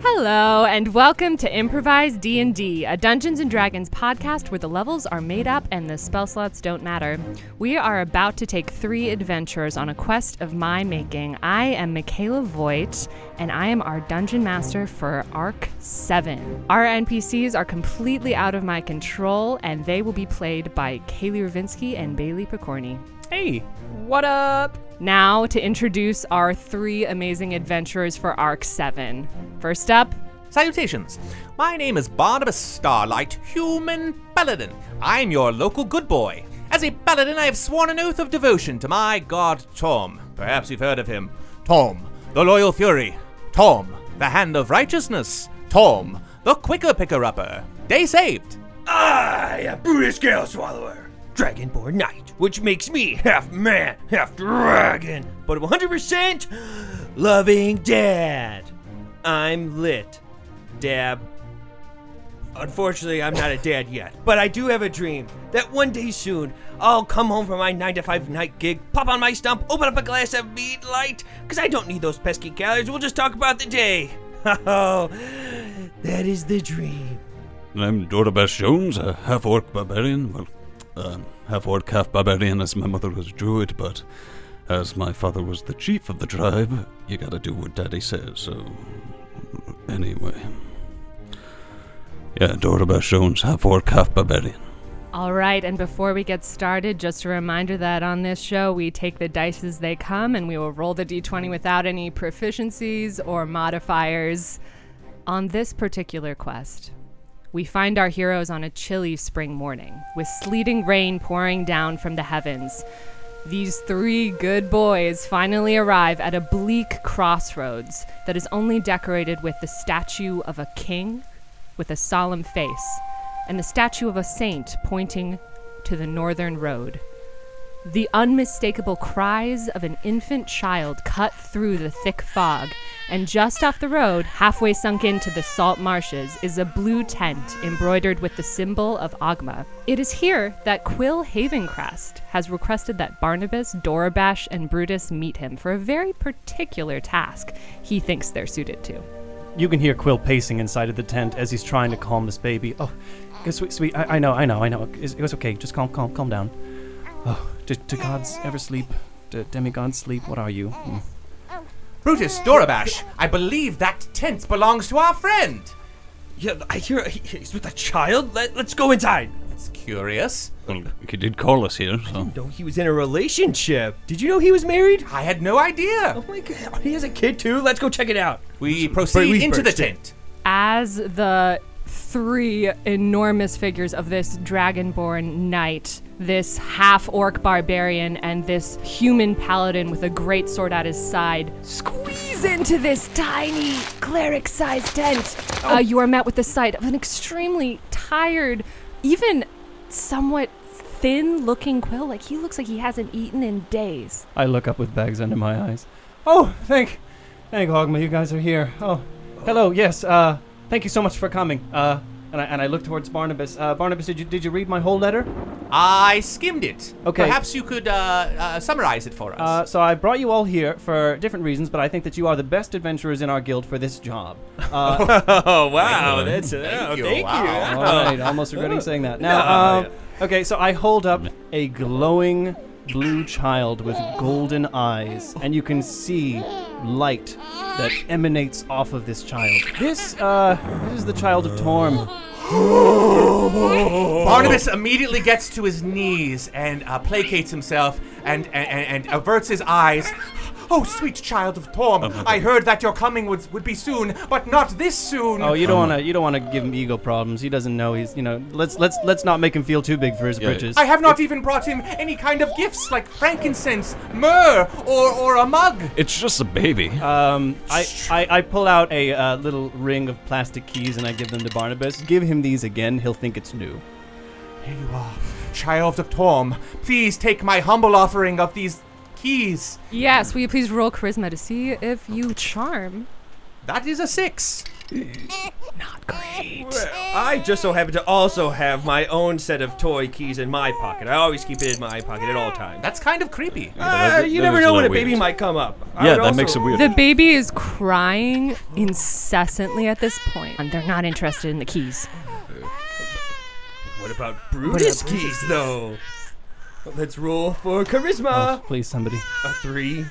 Hello and welcome to Improvised D&D, a Dungeons and Dragons podcast where the levels are made up and the spell slots don't matter. We are about to take 3 adventurers on a quest of my making. I am Michaela Voigt and I am our dungeon master for Arc 7. Our NPCs are completely out of my control and they will be played by Kaylee Ravinsky and Bailey Picorni. Hey, what up? Now to introduce our three amazing adventurers for Arc 7. First up, Salutations. My name is Barnabas Starlight, human paladin. I'm your local good boy. As a paladin, I have sworn an oath of devotion to my god Tom. Perhaps you've heard of him. Tom, the loyal fury. Tom, the hand of righteousness. Tom, the quicker picker upper. Day saved. I am Brutus Gale Swallower, Dragonborn Knight, which makes me half man, half dragon, but 100% loving dad. I'm lit. Dab. Unfortunately, I'm not a dad yet, but I do have a dream that one day soon I'll come home from my 9 to 5 night gig, pop on my stump, open up a glass of meat light, because I don't need those pesky calories. We'll just talk about the day. Oh, that is the dream. I'm Dorabas Jones, a half orc barbarian. Well, uh, half orc, half barbarian, as my mother was druid, but as my father was the chief of the tribe, you gotta do what daddy says, so. Anyway. Yeah, Dorabas Jones, half orc, half barbarian. All right, and before we get started, just a reminder that on this show we take the dice as they come and we will roll the d20 without any proficiencies or modifiers. On this particular quest, we find our heroes on a chilly spring morning with sleeting rain pouring down from the heavens. These three good boys finally arrive at a bleak crossroads that is only decorated with the statue of a king with a solemn face and the statue of a saint pointing to the northern road. The unmistakable cries of an infant child cut through the thick fog, and just off the road, halfway sunk into the salt marshes, is a blue tent embroidered with the symbol of Ogma. It is here that Quill Havencrest has requested that Barnabas, Dorabash, and Brutus meet him for a very particular task he thinks they're suited to. You can hear Quill pacing inside of the tent as he's trying to calm this baby. Oh, sweet, sweet. I, I know, I know, I know. It was okay. Just calm, calm, calm down. Oh, do, do gods ever sleep? Do demigods sleep? What are you? Hmm. Brutus Dorabash, I believe that tent belongs to our friend. Yeah, I hear he- he's with a child. Let, let's go inside. It's curious. Well, he did call us here, so. No, he was in a relationship. Did you know he was married? I had no idea. Oh my god, he has a kid too. Let's go check it out. We proceed we into the tent. as the three enormous figures of this dragonborn knight, this half orc barbarian, and this human paladin with a great sword at his side squeeze into this tiny cleric sized tent. Uh, you are met with the sight of an extremely tired, even somewhat thin looking quill. Like he looks like he hasn't eaten in days. I look up with bags under my eyes. Oh, thank, thank Ogma, you guys are here. Oh, hello. Yes. Uh, thank you so much for coming. Uh, and I and I look towards Barnabas. Uh, Barnabas, did you did you read my whole letter? I skimmed it. Okay. Perhaps you could uh, uh, summarize it for us. Uh, so I brought you all here for different reasons, but I think that you are the best adventurers in our guild for this job. Uh, Oh wow, that's- Thank you, wow. all right, almost regretting saying that. Now, um, okay, so I hold up a glowing blue child with golden eyes, and you can see light that emanates off of this child. This, uh, this is the child of Torm. Barnabas immediately gets to his knees and uh, placates himself and, and, and, and averts his eyes. Oh, sweet child of Torm, I heard that your coming would, would be soon, but not this soon. Oh, you don't want to, you don't want to give him ego problems. He doesn't know he's, you know. Let's let's let's not make him feel too big for his Yeah. britches. I have not even brought him any kind of gifts like frankincense, myrrh, or, or a mug. It's just a baby. Um, I, I, I pull out a uh, little ring of plastic keys and I give them to Barnabas. Give him these again, he'll think it's new. Here you are, child of Torm. Please take my humble offering of these keys. Yes, will you please roll charisma to see if you charm? That is a six. Not great. Well, I just so happen to also have my own set of toy keys in my pocket. I always keep it in my pocket at all times. That's kind of creepy. Uh, you never know when a baby weird. might come up. I Yeah, would that makes it weird. The baby is crying incessantly at this point, and they're not interested in the keys. What about Brutus keys, though? Let's roll for charisma. Oh, please, somebody. A three.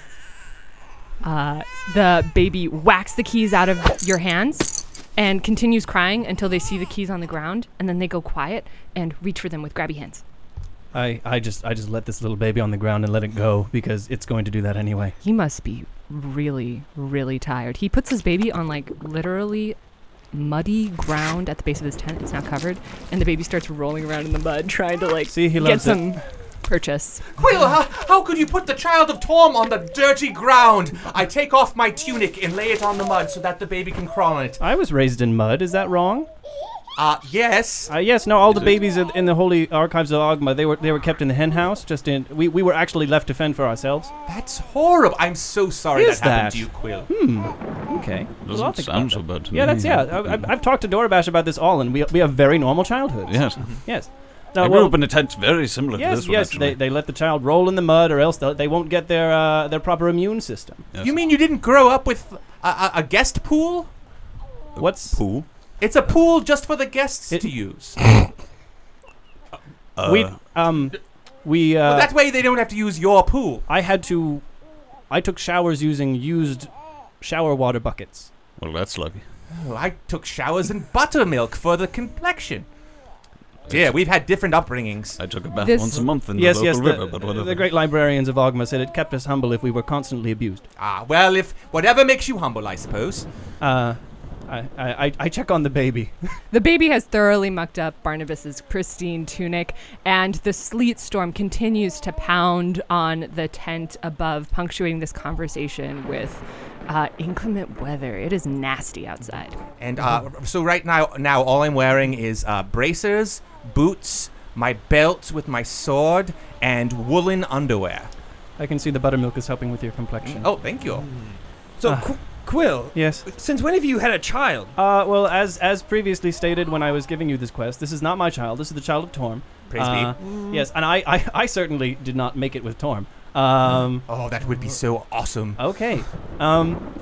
Uh, the baby whacks the keys out of your hands and continues crying until they see the keys on the ground, and then they go quiet and reach for them with grabby hands. I, I just I just let this little baby on the ground and let it go because it's going to do that anyway. He must be really, really tired. He puts his baby on like literally muddy ground at the base of his tent. It's now covered, and the baby starts rolling around in the mud, trying to like See, he get loves it. Some purchase. Quill, how, how could you put the child of Torm on the dirty ground? I take off my tunic and lay it on the mud so that the baby can crawl on it. I was raised in mud. Is that wrong? Uh, yes. Uh, yes. No. All the babies in in the holy archives of Ogma, they were they were kept in the hen house. Just in we, we were actually left to fend for ourselves. That's horrible. I'm so sorry Is that happened that? to you, Quill. Hmm. Okay. Well, Doesn't I'll sound so bad to Yeah, me. that's yeah. I, I, I've talked to Dorabash about this all, and we we have very normal childhoods. Yes. Yes. I No, grew well, up in a tent very similar to this one, yes. actually. They, they let the child roll in the mud, or else they'll- they won't get their uh, their proper immune system. Yes. You mean you didn't grow up with a, a, a guest pool? What's pool? It's a pool just for the guests It- to use. Uh, we um we uh, well, that way they don't have to use your pool. I had to I took showers using used shower water buckets. well, that's lucky. Oh, I took showers in buttermilk for the complexion. Yeah, we've had different upbringings. I took a bath This- once a month in yes, the yes. local The, river, but whatever. the great librarians of Ogma said it kept us humble if we were constantly abused. Ah, well, if whatever makes you humble, I suppose. Uh, I, I, I- I check on the baby. The baby has thoroughly mucked up Barnabas's pristine tunic, and the sleet storm continues to pound on the tent above, punctuating this conversation with uh, inclement weather. It is nasty outside. And uh, so right now, now all I'm wearing is uh, bracers, boots, my belt with my sword, and woolen underwear. I can see the buttermilk is helping with your complexion. Oh, thank you. So, Ah. Qu- Quill, Yes. since when have you had a child? Uh, well, as as previously stated when I was giving you this quest, this is not my child. This is the child of Torm. Praise Uh, be. Yes, and I, I, I certainly did not make it with Torm. Um, Oh, that would be so awesome. okay. Um,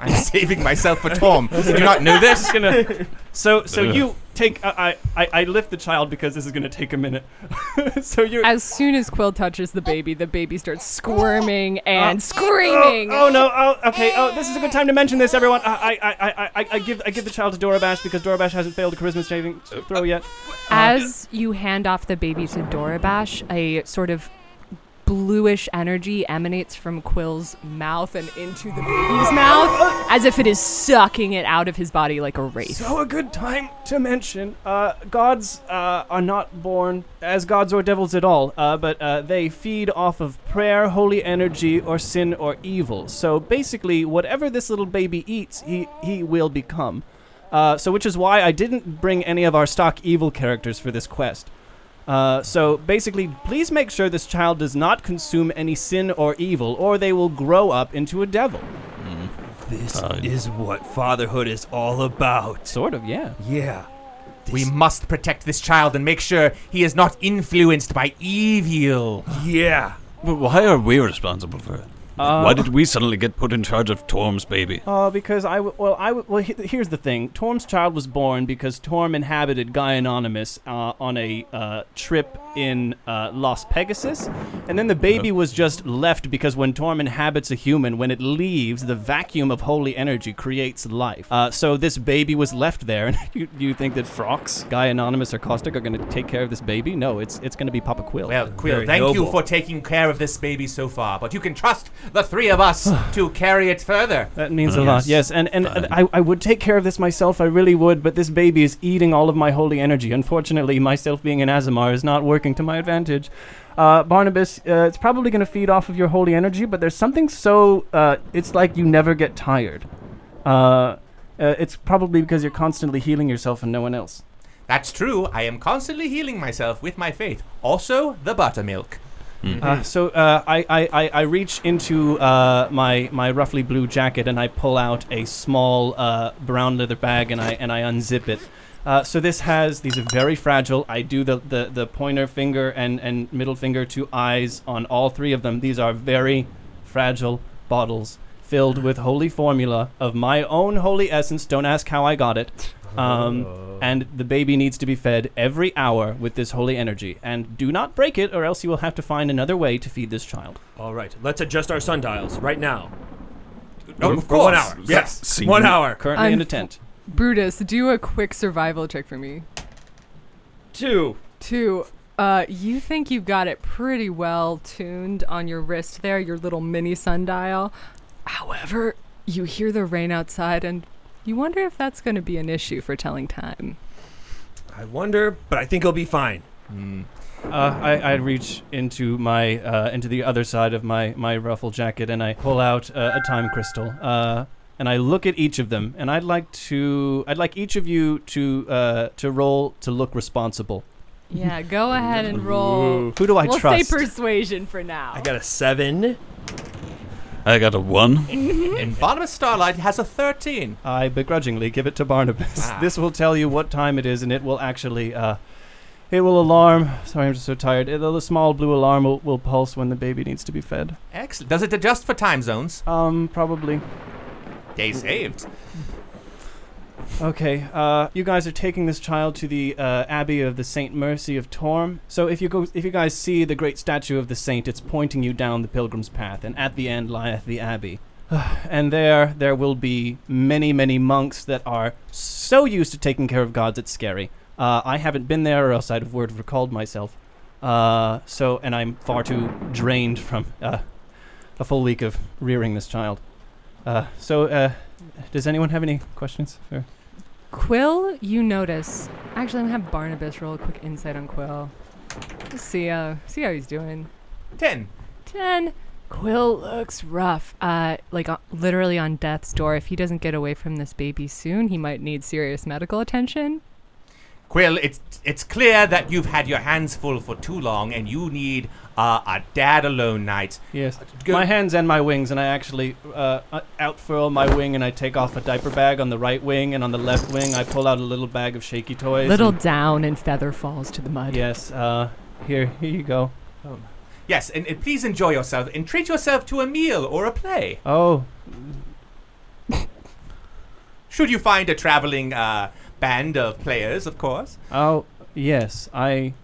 I'm saving myself for Tom. Did you not know this? gonna. So so you take I, I I lift the child because this is gonna take a minute. so you're. As soon as Quill touches the baby, the baby starts squirming uh, and uh, screaming. Oh, oh no! Oh, okay. Oh, this is a good time to mention this, everyone. I, I, I, I, I, I give, I give the child to Dorabash because Dorabash hasn't failed a charisma saving throw yet. As you hand off the baby to Dorabash, a sort of bluish energy emanates from Quill's mouth and into the baby's mouth, as if it is sucking it out of his body like a wraith. So a good time to mention, uh, gods uh, are not born as gods or devils at all, uh, but uh, they feed off of prayer, holy energy, or sin or evil. So basically, whatever this little baby eats, he he will become. Uh, so which is why I didn't bring any of our stock evil characters for this quest. Uh, so basically, please make sure this child does not consume any sin or evil, or they will grow up into a devil. This Fine. is what fatherhood is all about. Sort of, yeah. Yeah. We must protect this child and make sure he is not influenced by evil. Yeah. But why are we responsible for it? Uh, why did we suddenly get put in charge of Torm's baby? Uh, because I w- well I w- well he- here's the thing. Torm's child was born because Torm inhabited Guy Anonymous uh, on a uh, trip in uh, Los Pegasus, and then the baby was just left because when Torm inhabits a human, when it leaves, the vacuum of holy energy creates life. Uh, so this baby was left there, and you, you think that Frox, Guy Anonymous, or Caustic are going to take care of this baby? No, it's it's going to be Papa Quill. Well, Quill, Very thank you noble. for taking care of this baby so far, but you can trust the three of us to carry it further. That means a Yes. lot, yes. And and, and Fine. I, I would take care of this myself, I really would, but this baby is eating all of my holy energy. Unfortunately, myself being an Aasimar is not working to my advantage. Uh, Barnabas, uh, it's probably going to feed off of your holy energy, but there's something so. Uh, it's like you never get tired. Uh, uh, it's probably because you're constantly healing yourself and no one else. That's true. I am constantly healing myself with my faith. Also, the buttermilk. Uh, so uh, I, I, I, I reach into uh, my my roughly blue jacket and I pull out a small uh, brown leather bag and I and I unzip it. Uh, so this has these are very fragile. I do the, the, the pointer finger and, and middle finger to eyes on all three of them. These are very fragile bottles filled with holy formula of my own holy essence. Don't ask how I got it. Um, and the baby needs to be fed every hour with this holy energy. And do not break it, or else you will have to find another way to feed this child. All right, let's adjust our sundials right now. Oh, of For one course. hour. Yes, See one you- hour. Currently in I'm a f- tent. Brutus, do a quick survival check for me. Two. Two. Uh, you think you've got it pretty well tuned on your wrist there, your little mini sundial. However, you hear the rain outside and you wonder if that's going to be an issue for telling time. I wonder, but I think he'll be fine. Uh, I, I reach into my uh, into the other side of my, my ruffle jacket and I pull out uh, a time crystal. Uh, and I look at each of them, and I'd like to I'd like each of you to uh, to roll to look responsible. Yeah, go ahead and roll. Who do I we'll trust? say persuasion for now. I got a seven. I got a one. And Barnabas Starlight has a 13. I begrudgingly give it to Barnabas. Ah. This will tell you what time it is, and it will actually, uh, it will alarm. Sorry, I'm just so tired. It, the small blue alarm will, will pulse when the baby needs to be fed. Excellent. Does it adjust for time zones? Um, probably. Day saved. Okay, uh, you guys are taking this child to the uh, Abbey of the Saint Mercy of Torm. So if you go, if you guys see the great statue of the saint, it's pointing you down the pilgrim's path, and at the end lieth the abbey. and there, there will be many, many monks that are so used to taking care of gods it's scary. Uh, I haven't been there, or else I'd have have recalled myself. Uh, so, and I'm far too drained from uh, a full week of rearing this child. Uh, so, uh, does anyone have any questions? For Quill, you notice. Actually, I'm gonna have Barnabas roll a quick insight on Quill. Just see uh see how he's doing. 10. Ten. Quill looks rough. Uh, like uh, literally on death's door. If he doesn't get away from this baby soon, he might need serious medical attention. Quill, it's it's clear that you've had your hands full for too long and you need uh, a dad alone night. Yes. Go- My hands and my wings, and I actually uh, uh, outfurl my wing, and I take off a diaper bag on the right wing, and on the left wing, I pull out a little bag of shaky toys. Little and- down and feather falls to the mud. yes. Uh, here, here you go. Yes, and, and please enjoy yourself and treat yourself to a meal or a play. Oh, Should you find a traveling uh, band of players, of course. oh, yes. I.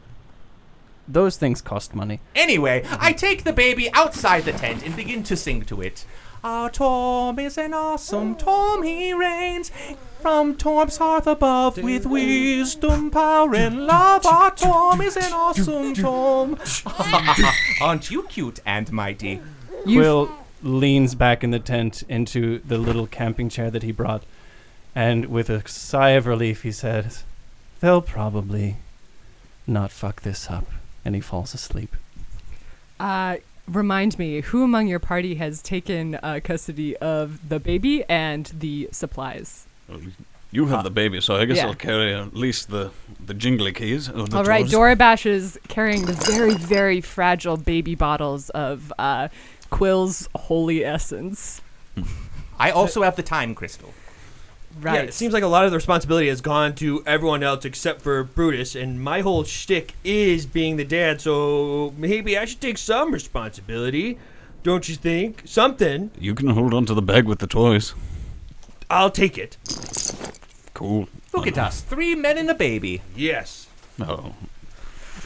Those things cost money. Anyway, mm-hmm. I take the baby outside the tent and begin to sing to it. Our Tom is an awesome Tom, he reigns from Torm's hearth above with wisdom, power, and love. Our Tom is an awesome Tom. Aren't you cute and mighty? You Quill leans back in the tent into the little camping chair that he brought, and with a sigh of relief, he says, "They'll probably not fuck this up." And he falls asleep. Uh, remind me, who among your party has taken uh, custody of the baby and the supplies? You have the baby, so I guess yeah. I'll carry at least the the jingly keys. Or the All right, drawers. Dorabash is carrying the very, very fragile baby bottles of uh, Quill's holy essence. I also have the time crystal. Right. Yeah, it seems like a lot of the responsibility has gone to everyone else except for Brutus, and my whole shtick is being the dad, so maybe I should take some responsibility. Don't you think? Something. You can hold on to the bag with the toys. I'll take it. Cool. Look at us, three men and a baby. Yes. Oh,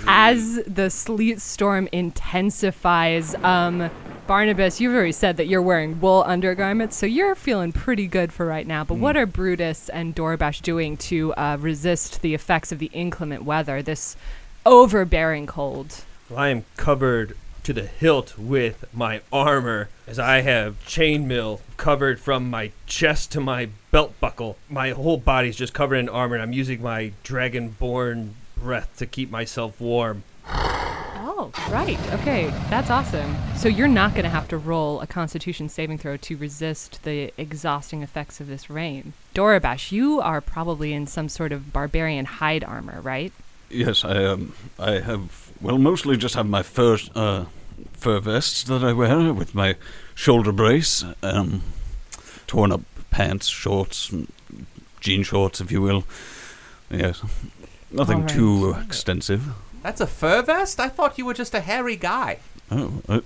As the sleet storm intensifies, um, Barnabas, you've already said that you're wearing wool undergarments, so you're feeling pretty good for right now. But what are Brutus and Dorabash doing to uh, resist the effects of the inclement weather, this overbearing cold? Well, I am covered to the hilt with my armor, as I have chainmail covered from my chest to my belt buckle. My whole body's just covered in armor, and I'm using my dragonborn breath to keep myself warm. Oh, right. Okay, that's awesome. So you're not going to have to roll a Constitution saving throw to resist the exhausting effects of this rain. Dorabash, you are probably in some sort of barbarian hide armor, right? yes, I um, I have. Well, mostly just have my fur uh, fur vest that I wear with my shoulder brace, um, torn up pants, shorts, mm, jean shorts, if you will. Yes, nothing right. too extensive. That's a fur vest? I thought you were just a hairy guy. Oh, uh,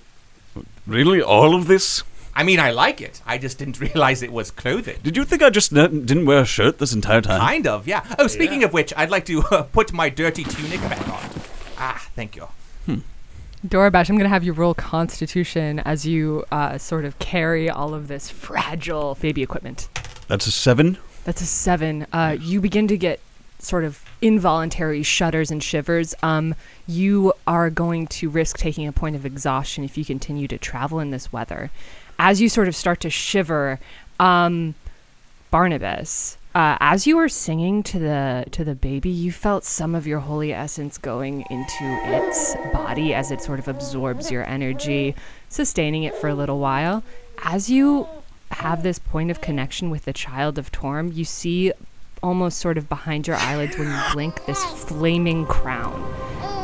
really? All of this? I mean, I like it. I just didn't realize it was clothing. Did you think I just n- didn't wear a shirt this entire time? Kind of, yeah. Oh, speaking of which, I'd like to uh, put my dirty tunic back on. Ah, thank you. Hmm. Dorabash, I'm going to have you roll Constitution as you uh, sort of carry all of this fragile baby equipment. That's a seven. That's a seven. Uh, you begin to get sort of involuntary shudders and shivers. Um, you are going to risk taking a point of exhaustion if you continue to travel in this weather. As you sort of start to shiver, um, Barnabas, uh, as you were singing to the to the baby, you felt some of your holy essence going into its body as it sort of absorbs your energy, sustaining it for a little while. As you have this point of connection with the child of Torm, you see almost sort of behind your eyelids when you blink this flaming crown.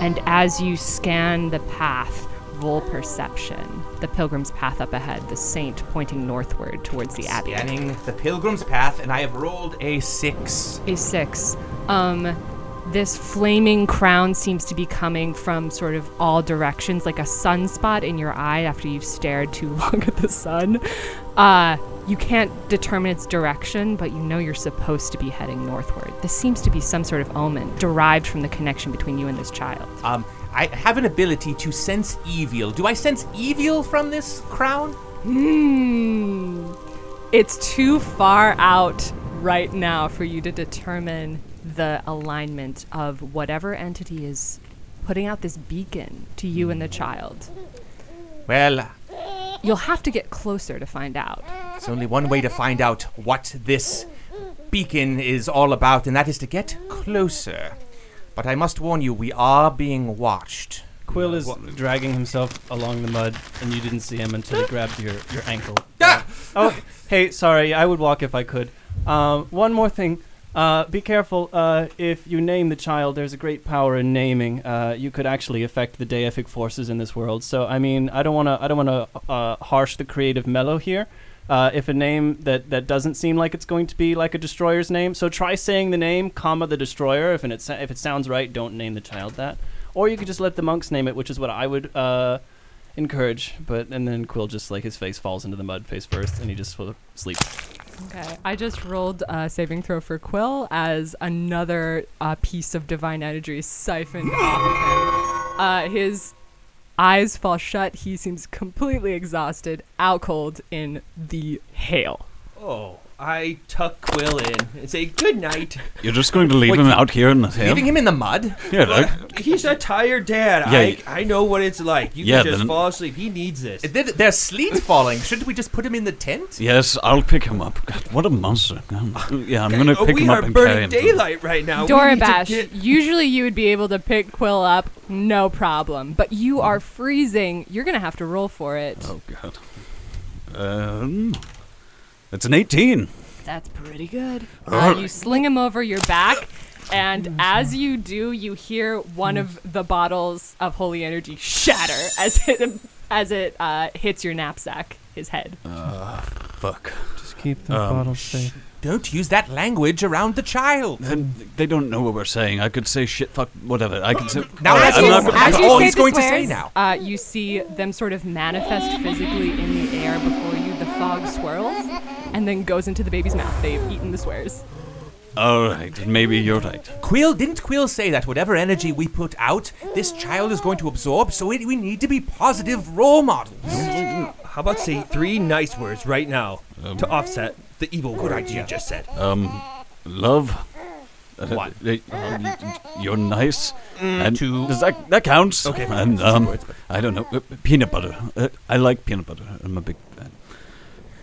And as you scan the path, roll perception. The pilgrim's path up ahead, the saint pointing northward towards the abbey. Scanning the pilgrim's path, and I have rolled a six. A six. Um, this flaming crown seems to be coming from sort of all directions, like a sunspot in your eye after you've stared too long at the sun. Uh, you can't determine its direction, but you know you're supposed to be heading northward. This seems to be some sort of omen derived from the connection between you and this child. Um, I have an ability to sense evil. Do I sense evil from this crown? Hmm. It's too far out right now for you to determine the alignment of whatever entity is putting out this beacon to you and the child. Well, You'll have to get closer to find out. There's only one way to find out what this beacon is all about, and that is to get closer. But I must warn you, we are being watched. Quill is dragging himself along the mud, and you didn't see him until he grabbed your, your ankle. Ah! Oh, hey, sorry, I would walk if I could. Um, one more thing. Uh, be careful. Uh, if you name the child, there's a great power in naming. Uh, you could actually affect the deific forces in this world. So, I mean, I don't want to. I don't want to uh, harsh the creative mellow here. Uh, if a name that, that doesn't seem like it's going to be like a destroyer's name, so try saying the name, comma the destroyer. If it if it sounds right, don't name the child that. Or you could just let the monks name it, which is what I would uh, encourage. But and then Quill just like his face falls into the mud face first, and he just sort of sleeps. Okay, I just rolled a saving throw for Quill as another uh, piece of divine energy siphoned off of him. Uh, his eyes fall shut. He seems completely exhausted, out cold in the hail. Oh, I tuck Quill in and say good night. You're just going to leave Wait, him you- out here in the hill? Leaving him in the mud? Yeah, like, He's a tired dad. Yeah, I, y- I know what it's like. You Yeah, can just then- fall asleep. He needs this. There- There's sleet falling. Shouldn't we just put him in the tent? yes, I'll pick him up. God, what a monster. Um, yeah, I'm going to Oh, pick we him are up and carry burning him. daylight right now. We need to Dorabash, get- usually you would be able to pick Quill up, no problem. But you are freezing. You're going to have to roll for it. Oh, God. Um, it's an 18. That's pretty good. Uh, you sling him over your back, and as you do, you hear one of the bottles of holy energy shatter as it as it uh, hits your knapsack, his head. Fuck. Just keep the Um, bottle safe. Don't use that language around the child. Then they don't know what we're saying. I could say shit, fuck, whatever. I could say. Now Alright, as I'm you- not gonna- as As you you all say he's the going to say now. Uh, you see them sort of manifest physically in the air before you. The fog swirls and then goes into the baby's mouth. They've eaten the swears. All right, maybe you're right. Quill, didn't Quill say that whatever energy we put out, this child is going to absorb, so it, we need to be positive role models? How about say three nice words right now Um, to offset the evil words you just said? Um, love. Uh, What? uh, uh, you're nice. and two. Does that that counts? Okay, fine, And um, words, but- I don't know. Uh, peanut butter. Uh, I like peanut butter. I'm a big fan.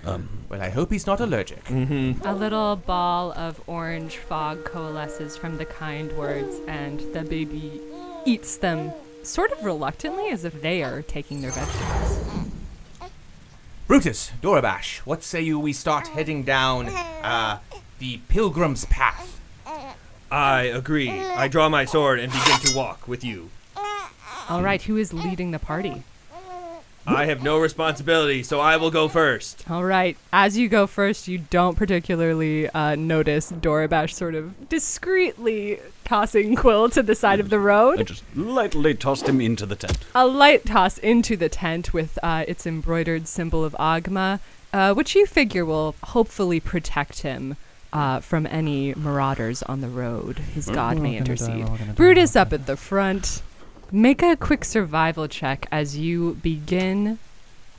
Um, Well, I hope he's not allergic. Mm-hmm. A little ball of orange fog coalesces from the kind words, and the baby eats them sort of reluctantly as if they are taking their vegetables. Brutus, Dorabash, what say you we start heading down uh, the pilgrim's path? I agree. I draw my sword and begin to walk with you. All right, who is leading the party? I have no responsibility, so I will go first. All right. As you go first, you don't particularly uh, notice Dorabash sort of discreetly tossing Quill to the side of the road. I road. just lightly tossed him into the tent. A light toss into the tent with uh, its embroidered symbol of Ogma, uh, which you figure will hopefully protect him uh, from any marauders on the road. His god may intercede. Brutus up at the front. Make a quick survival check as you begin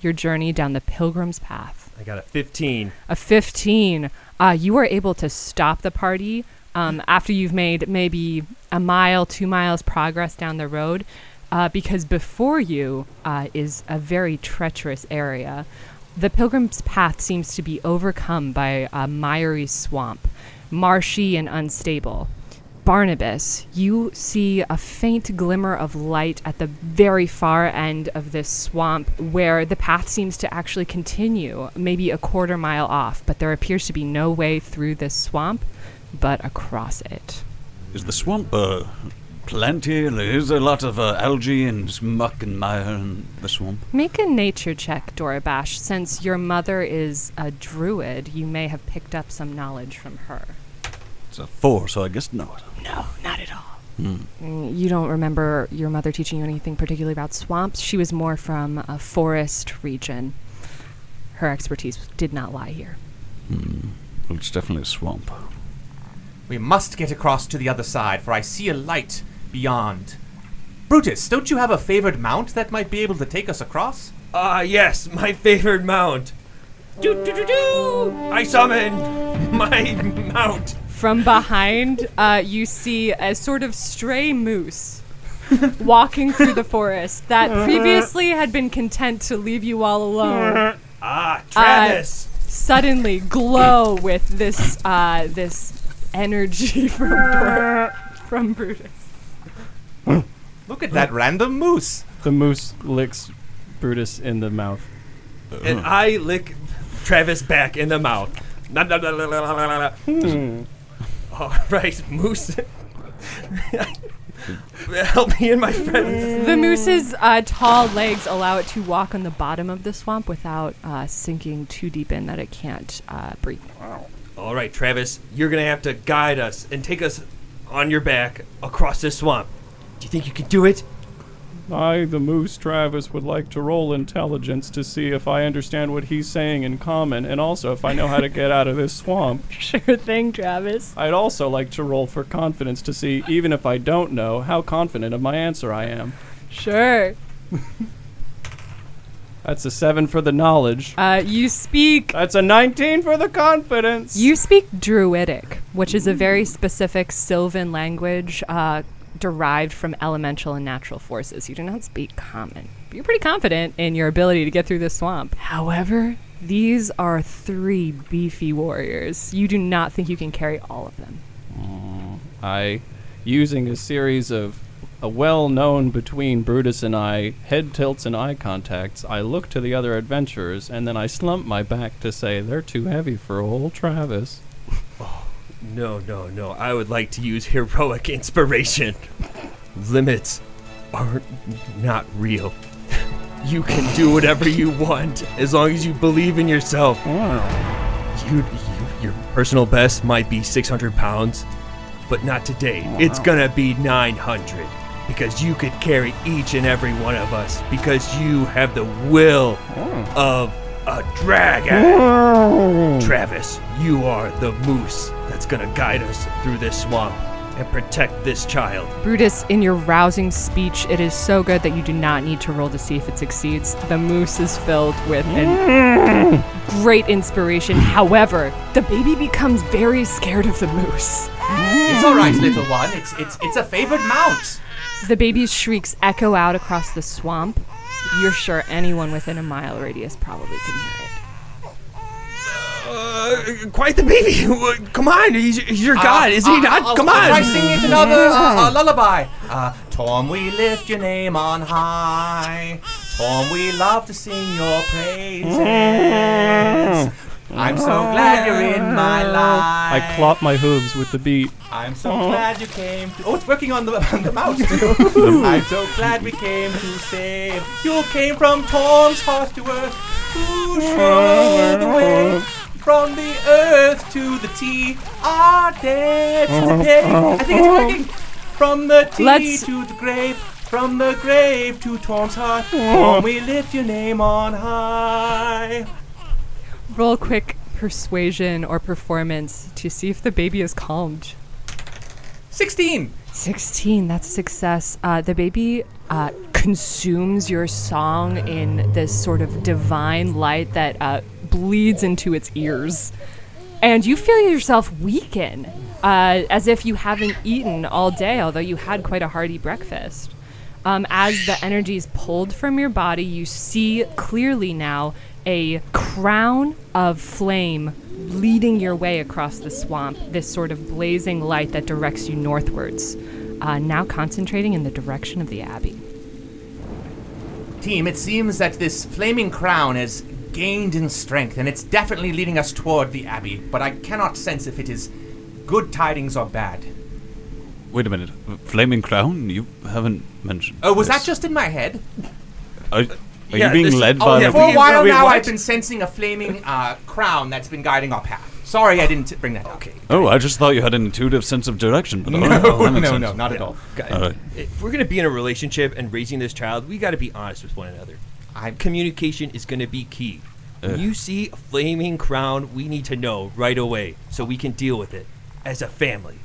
your journey down the pilgrim's path. I got a 15. A 15. Uh, you are able to stop the party um, after you've made maybe a mile, two miles progress down the road, uh, because before you uh, is a very treacherous area. The pilgrim's path seems to be overcome by a miry swamp, marshy and unstable. Barnabas, you see a faint glimmer of light at the very far end of this swamp where the path seems to actually continue, maybe a quarter mile off, but there appears to be no way through this swamp but across it. Is the swamp uh, plenty? Is there a lot of uh, algae and muck and mire in the swamp? Make a nature check, Dorabash. Since your mother is a druid, you may have picked up some knowledge from her. It's a four, so I guess not. No, not at all. Hmm. Mm, You don't remember your mother teaching you anything particularly about swamps? She was more from a forest region. Her expertise did not lie here. Hmm. Well, it's definitely a swamp. We must get across to the other side, for I see a light beyond. Brutus, don't you have a favored mount that might be able to take us across? Ah, yes, my favorite mount. Do, do, do, do. I summon my mount. From behind, uh, you see a sort of stray moose walking through the forest that previously had been content to leave you all alone. Ah, Travis. Suddenly glow with this uh, this energy from Dor- from Brutus. Look at that random moose. The moose licks Brutus in the mouth. and I lick Travis back in the mouth. All right, Moose. Help me and my friends. The moose's uh, tall legs allow it to walk on the bottom of the swamp without uh, sinking too deep in that it can't uh, breathe. All right, Travis, you're gonna have to guide us and take us on your back across this swamp. Do you think you can do it? I, the moose Travis, would like to roll intelligence to see if I understand what he's saying in common, and also if I know how to get out of this swamp. Sure thing, Travis. I'd also like to roll for confidence to see, even if I don't know, how confident of my answer I am. Sure. That's a seven for the knowledge. Uh, you speak That's a 19 for the confidence. You speak Druidic, which is a very specific Sylvan language uh, derived from elemental and natural forces. You do not speak common. But you're pretty confident in your ability to get through this swamp. However, these are three beefy warriors. You do not think you can carry all of them. Mm, I, using a series of a well-known between Brutus and I head tilts and eye contacts, I look to the other adventurers and then I slump my back to say they're too heavy for old Travis. No, no, no. I would like to use heroic inspiration. Limits are not real. You can do whatever you want as long as you believe in yourself. You, you your personal best might be 600 pounds, but not today. Oh, it's gonna be 900 because you could carry each and every one of us because you have the will oh. of a dragon. Mm. Travis, you are the moose that's gonna guide us through this swamp and protect this child. Brutus, in your rousing speech, it is so good that you do not need to roll to see if it succeeds. The moose is filled with an mm. great inspiration. However, the baby becomes very scared of the moose. It's all right, little one. It's it's it's a favored mount. The baby's shrieks echo out across the swamp. You're sure anyone within a mile radius probably can hear it. Uh, quite the baby. Come on, he's, he's your god, is he Uh, not? I'll- Come I'll try on. singing it another uh, uh, lullaby. Uh, Tom, we lift your name on high. Tom, we love to sing your praises. I'm so glad you're in my life. I clop my hooves with the beat. I'm so glad you came to. Oh, it's working on the, on the mouse too. I'm so glad we came to save. You came from Tom's heart to earth to show the way. From the earth to the T, our debts today. I think it's working. From the T Let's- to the grave, from the grave to Tom's heart. Tom, we lift your name on high. Roll quick persuasion or performance to see if the baby is calmed. 16. 16, that's a success. Uh, the baby uh, consumes your song in this sort of divine light that uh, bleeds into its ears. And you feel yourself weaken, uh, as if you haven't eaten all day, although you had quite a hearty breakfast. Um, as the energy is pulled from your body, you see clearly now a crown of flame leading your way across the swamp, this sort of blazing light that directs you northwards, uh, now concentrating in the direction of the abbey. Team, it seems that this flaming crown has gained in strength, and it's definitely leading us toward the Abbey, but I cannot sense if it is good tidings or bad. Wait a minute. Flaming Crown? You haven't mentioned. Oh, was that just in my head? Are, are Yeah, you being this- led oh, by yeah, a For a while wait, now, what? I've been sensing a flaming uh, crown that's been guiding our path. Sorry I didn't bring that up. Okay. Oh, I just thought you had an intuitive sense of direction. But No, all right, well, that makes no, no, not at all. Guys, All right. If we're gonna be in a relationship and raising this child, we got to be honest with one another. I Communication is gonna be key. Uh. When you see a flaming crown, we need to know right away so we can deal with it as a family.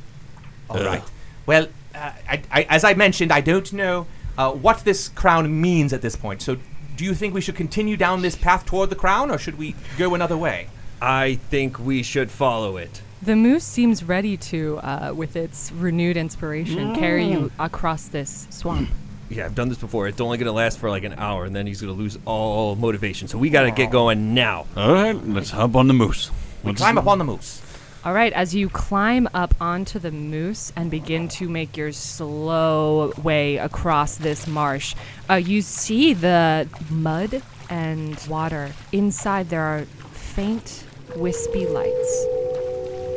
All Uh. right. Well, uh, I, I, as I mentioned, I don't know uh, what this crown means at this point. So, do you think we should continue down this path toward the crown, or should we go another way? I think we should follow it. The moose seems ready to, uh, with its renewed inspiration, carry you across this swamp. Yeah, I've done this before. It's only gonna last for like an hour, and then he's gonna lose all motivation. So we got to get going now. All right, let's hop on the moose. Let's Climb up on the moose. All right, as you climb up onto the moose and begin to make your slow way across this marsh, uh, you see the mud and water. Inside, there are faint, wispy lights.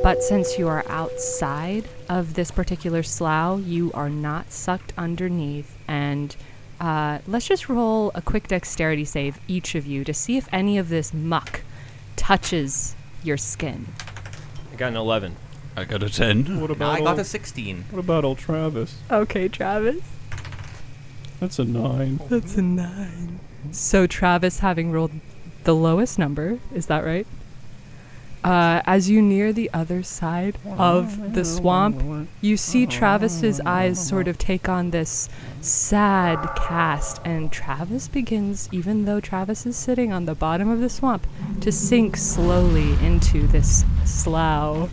But since you are outside of this particular slough, you are not sucked underneath. And uh, let's just roll a quick dexterity save, each of you, to see if any of this muck touches your skin. I got an 11. I got a 10. What No, about I got old, a 16. what about old Travis? Okay, Travis. That's a nine. That's a nine. So Travis, having rolled the lowest number, is that right? Uh, as you near the other side of the swamp, you see Travis's eyes sort of take on this sad cast, and Travis begins, even though Travis is sitting on the bottom of the swamp, to sink slowly into this slough,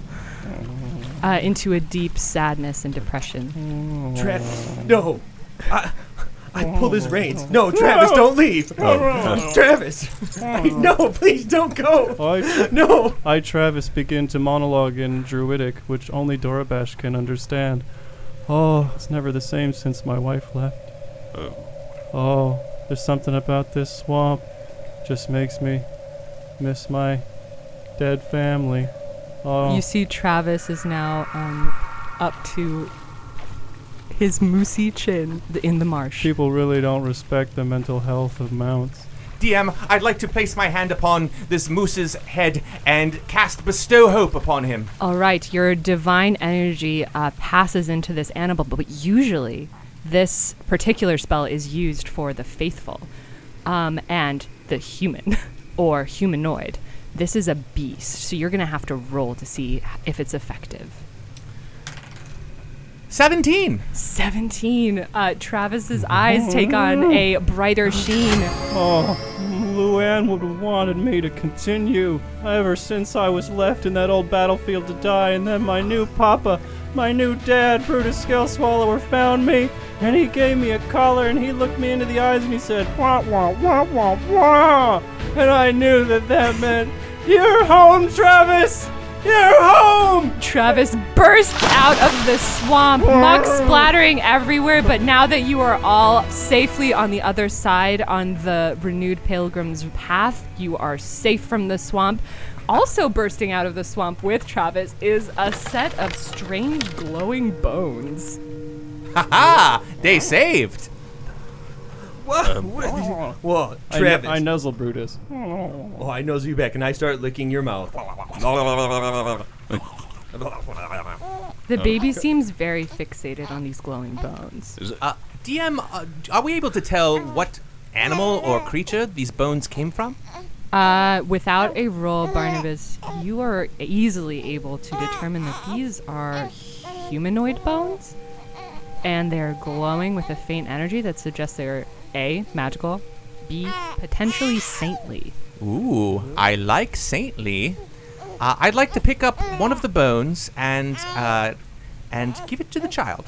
uh, into a deep sadness and depression. Travis, no. I, I pull his reins. No, Travis, don't leave. Travis, no, please don't go. I, No. I, Travis, begin to monologue in Druidic, which only Dorabash can understand. Oh, it's never the same since my wife left. Oh. Oh, there's something about this swamp. Just makes me miss my dead family. Oh, You see, Travis is now um, up to his moosey chin in the marsh. people really don't respect the mental health of mounts. DM, I'd like to place my hand upon this moose's head and cast Bestow Hope upon him. All right, your divine energy uh, passes into this animal, but usually this particular spell is used for the faithful um, and the human or humanoid. This is a beast, so you're going to have to roll to see if it's effective. 17. 17. Uh, Travis's eyes take on a brighter sheen. Oh, Luann would have wanted me to continue ever since I was left in that old battlefield to die, and then my new papa, my new dad, Brutus Scale Swallower, found me, and he gave me a collar, and he looked me into the eyes, and he said, wah, wah, wah, wah, wah, and I knew that that meant, you're home, Travis! You're home! Travis bursts out of the swamp, muck oh. splattering everywhere. But now that you are all safely on the other side on the renewed pilgrim's path, you are safe from the swamp. Also bursting out of the swamp with Travis is a set of strange glowing bones. Ha! They saved. What? What? Whoa, I, Travis. I nuzzle Brutus. Oh, I nose you back, and I start licking your mouth. The baby seems very fixated on these glowing bones. Uh, DM, uh, are we able to tell what animal or creature these bones came from? Uh, without a roll, Barnabas, you are easily able to determine that these are humanoid bones, and they're glowing with a faint energy that suggests they're A, magical, B, potentially saintly. Ooh, I like saintly. Uh, I'd like to pick up one of the bones and uh, and give it to the child.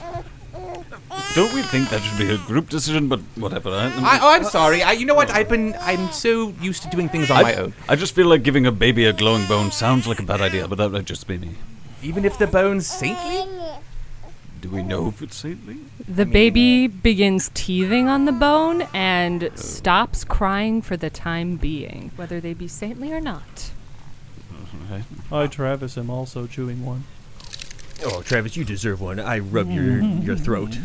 Don't we think that should be a group decision? But whatever. I, I, oh, I'm sorry. I, you know what? I've been I'm so used to doing things on I, my own. I just feel like giving a baby a glowing bone sounds like a bad idea, but that would just be me. Even if the bone's saintly. Do we know if it's saintly? The baby uh, begins teething on the bone and oh. stops crying for the time being, whether they be saintly or not. Mm-hmm. Okay. I, Travis, am also chewing one. Oh, Travis, you deserve one. I rub your your throat.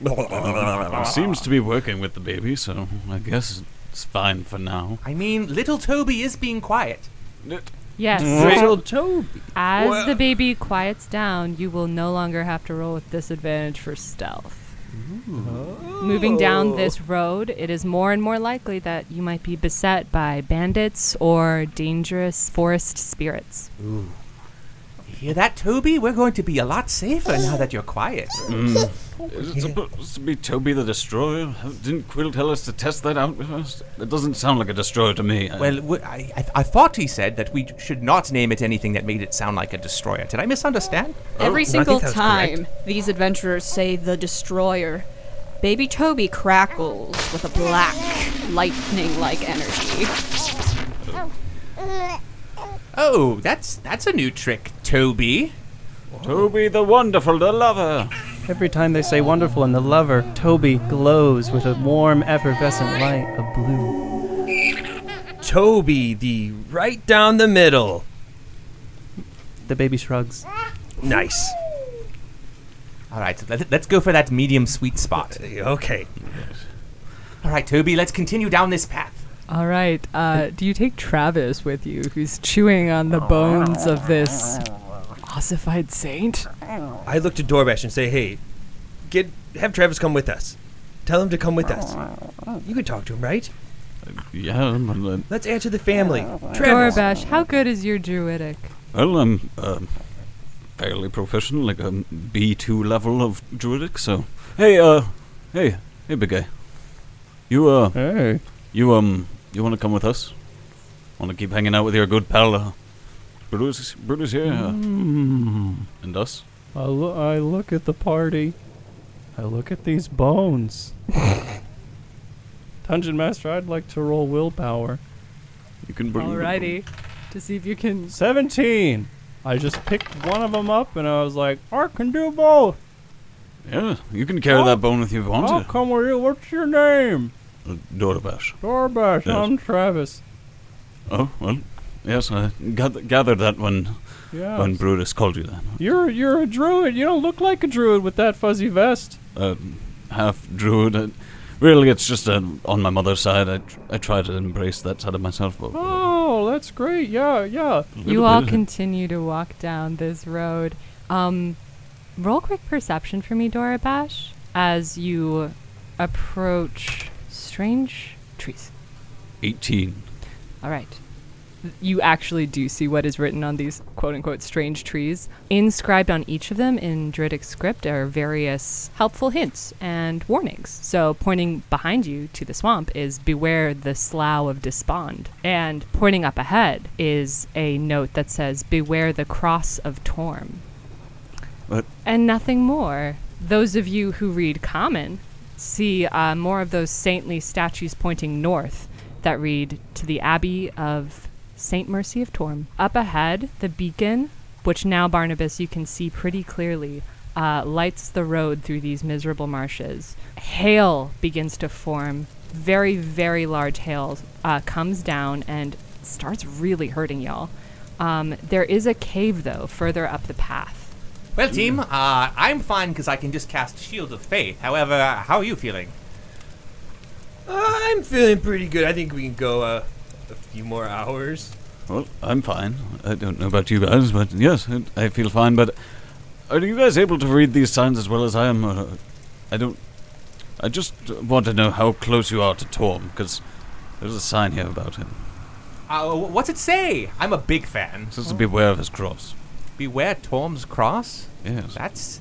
It seems to be working with the baby, so I guess it's fine for now. I mean, little Toby is being quiet. Yes. Mm-hmm. Little Toby. As the baby quiets down, you will no longer have to roll with disadvantage for stealth. Mm-hmm. Moving down oh. this road, it is more and more likely that you might be beset by bandits or dangerous forest spirits. You hear that, Toby? We're going to be a lot safer now that you're quiet. Mm. Is it supposed to be Toby the Destroyer? Didn't Quill tell us to test that out first? It doesn't sound like a destroyer to me. Well, I- Well, w- I, I, I thought he said that we should not name it anything that made it sound like a destroyer. Did I misunderstand? Every oh, I think single that's time these adventurers say the destroyer, baby Toby crackles with a black, lightning like energy. Oh, Oh, that's that's a new trick, Toby. Toby the Wonderful, the Lover. Every time they say wonderful and the lover, Toby glows with a warm, effervescent light of blue. Toby, the right down the middle. The baby shrugs. Nice. All right, let, let's go for that medium sweet spot. Okay. All right, Toby, let's continue down this path. All right. Uh, do you take Travis with you, who's chewing on the bones of this ossified saint? I look to Dorbash and say, "Hey, get have Travis come with us. Tell him to come with us. You can talk to him, right? Yeah, well, uh, Let's add to the family. Travis. Dorbash, how good is your druidic? well I'm um, fairly proficient, like a B2 level of druidic, so. Hey, uh, hey, hey, big guy. You, uh, Hey. you, um, you want to come with us? Want to keep hanging out with your good pal, uh, Brutus, Brutus here? Uh, and us? I, lo- I look at the party. I look at these bones. Dungeon Master, I'd like to roll willpower. You can bring Alrighty. To see if you can. 17! I just picked one of them up and I was like, I can do both. Yeah, you can carry Oh. that bone if you want I'll to. come with you. What's your name? Dorbash. Dorbash. Yes. I'm Travis. Oh, well, yes, I gath- gathered that when, Yeah. when Brutus called you that. You're you're a druid. You don't look like a druid with that fuzzy vest. uh, half druid. Uh, really, it's just uh, on my mother's side. I, tr- I try to embrace that side of myself. But Oh, that's great. Yeah, yeah. You all bit. continue to walk down this road. Um, roll quick perception for me, Dorabash, as you approach strange trees. 18. All right. You actually do see what is written on these quote unquote strange trees. Inscribed on each of them in Druidic script are various helpful hints and warnings. So, pointing behind you to the swamp is Beware the Slough of Despond. And pointing up ahead is a note that says Beware the Cross of Torm. What? And nothing more. Those of you who read Common see uh, more of those saintly statues pointing north that read to the Abbey of St. Mercy of Torm. Up ahead, the beacon, which now Barnabas you can see pretty clearly, uh, lights the road through these miserable marshes. Hail begins to form. Very, very large hail uh, comes down and starts really hurting y'all. Um, there is a cave, though, further up the path. Well, team, uh, I'm fine because I can just cast Shield of Faith. However, uh, how are you feeling? I'm feeling pretty good. I think we can go uh, a few more hours. Well, I'm fine. I don't know about you guys, but yes, I- I feel fine. But are you guys able to read these signs as well as I am? Or I don't. I just want to know how close you are to Torm, because there's a sign here about him. Uh, what's it say? I'm a big fan. It says to beware of his cross. Beware Torm's cross. Yes. That's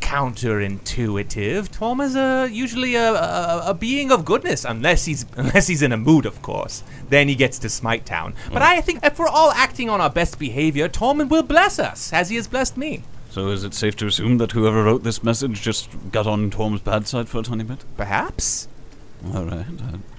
counterintuitive. Torm is a, usually a, a, a being of goodness, unless he's unless he's in a mood, of course. Then he gets to Smite Town. Mm. But I think if we're all acting on our best behavior, Tormund will bless us, as he has blessed me. So is it safe to assume that whoever wrote this message just got on Torm's bad side for a tiny bit? Perhaps. All right.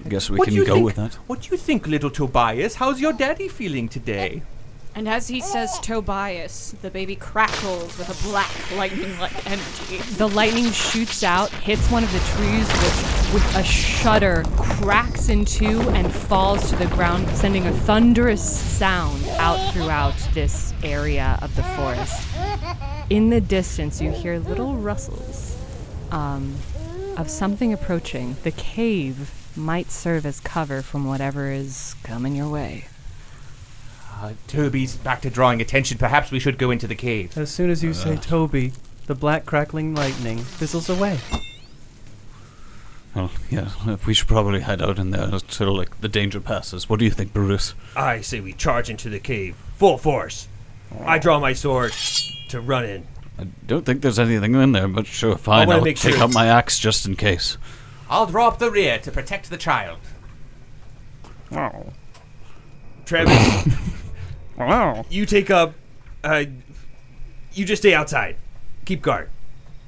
I guess we What can go think, with that. What do you think, little Tobias? How's your daddy feeling today? Eh, And as he says Tobias, the baby crackles with a black lightning like energy. The lightning shoots out, hits one of the trees, which, with a shudder, cracks in two and falls to the ground, sending a thunderous sound out throughout this area of the forest. In the distance, you hear little rustles um, of something approaching. The cave might serve as cover from whatever is coming your way. Uh, Toby's back to drawing attention. Perhaps we should go into the cave. As soon as you say Toby, the black crackling lightning fizzles away. Well, yeah, we should probably head out in there until like the danger passes. What do you think, Brutus? I say we charge into the cave, full force. I draw my sword to run in. I don't think there's anything in there, but sure, fine. wanna I'll make take sure. out my axe just in case. I'll draw up the rear to protect the child. Oh, Travis, you take up. Uh, you just stay outside. Keep guard.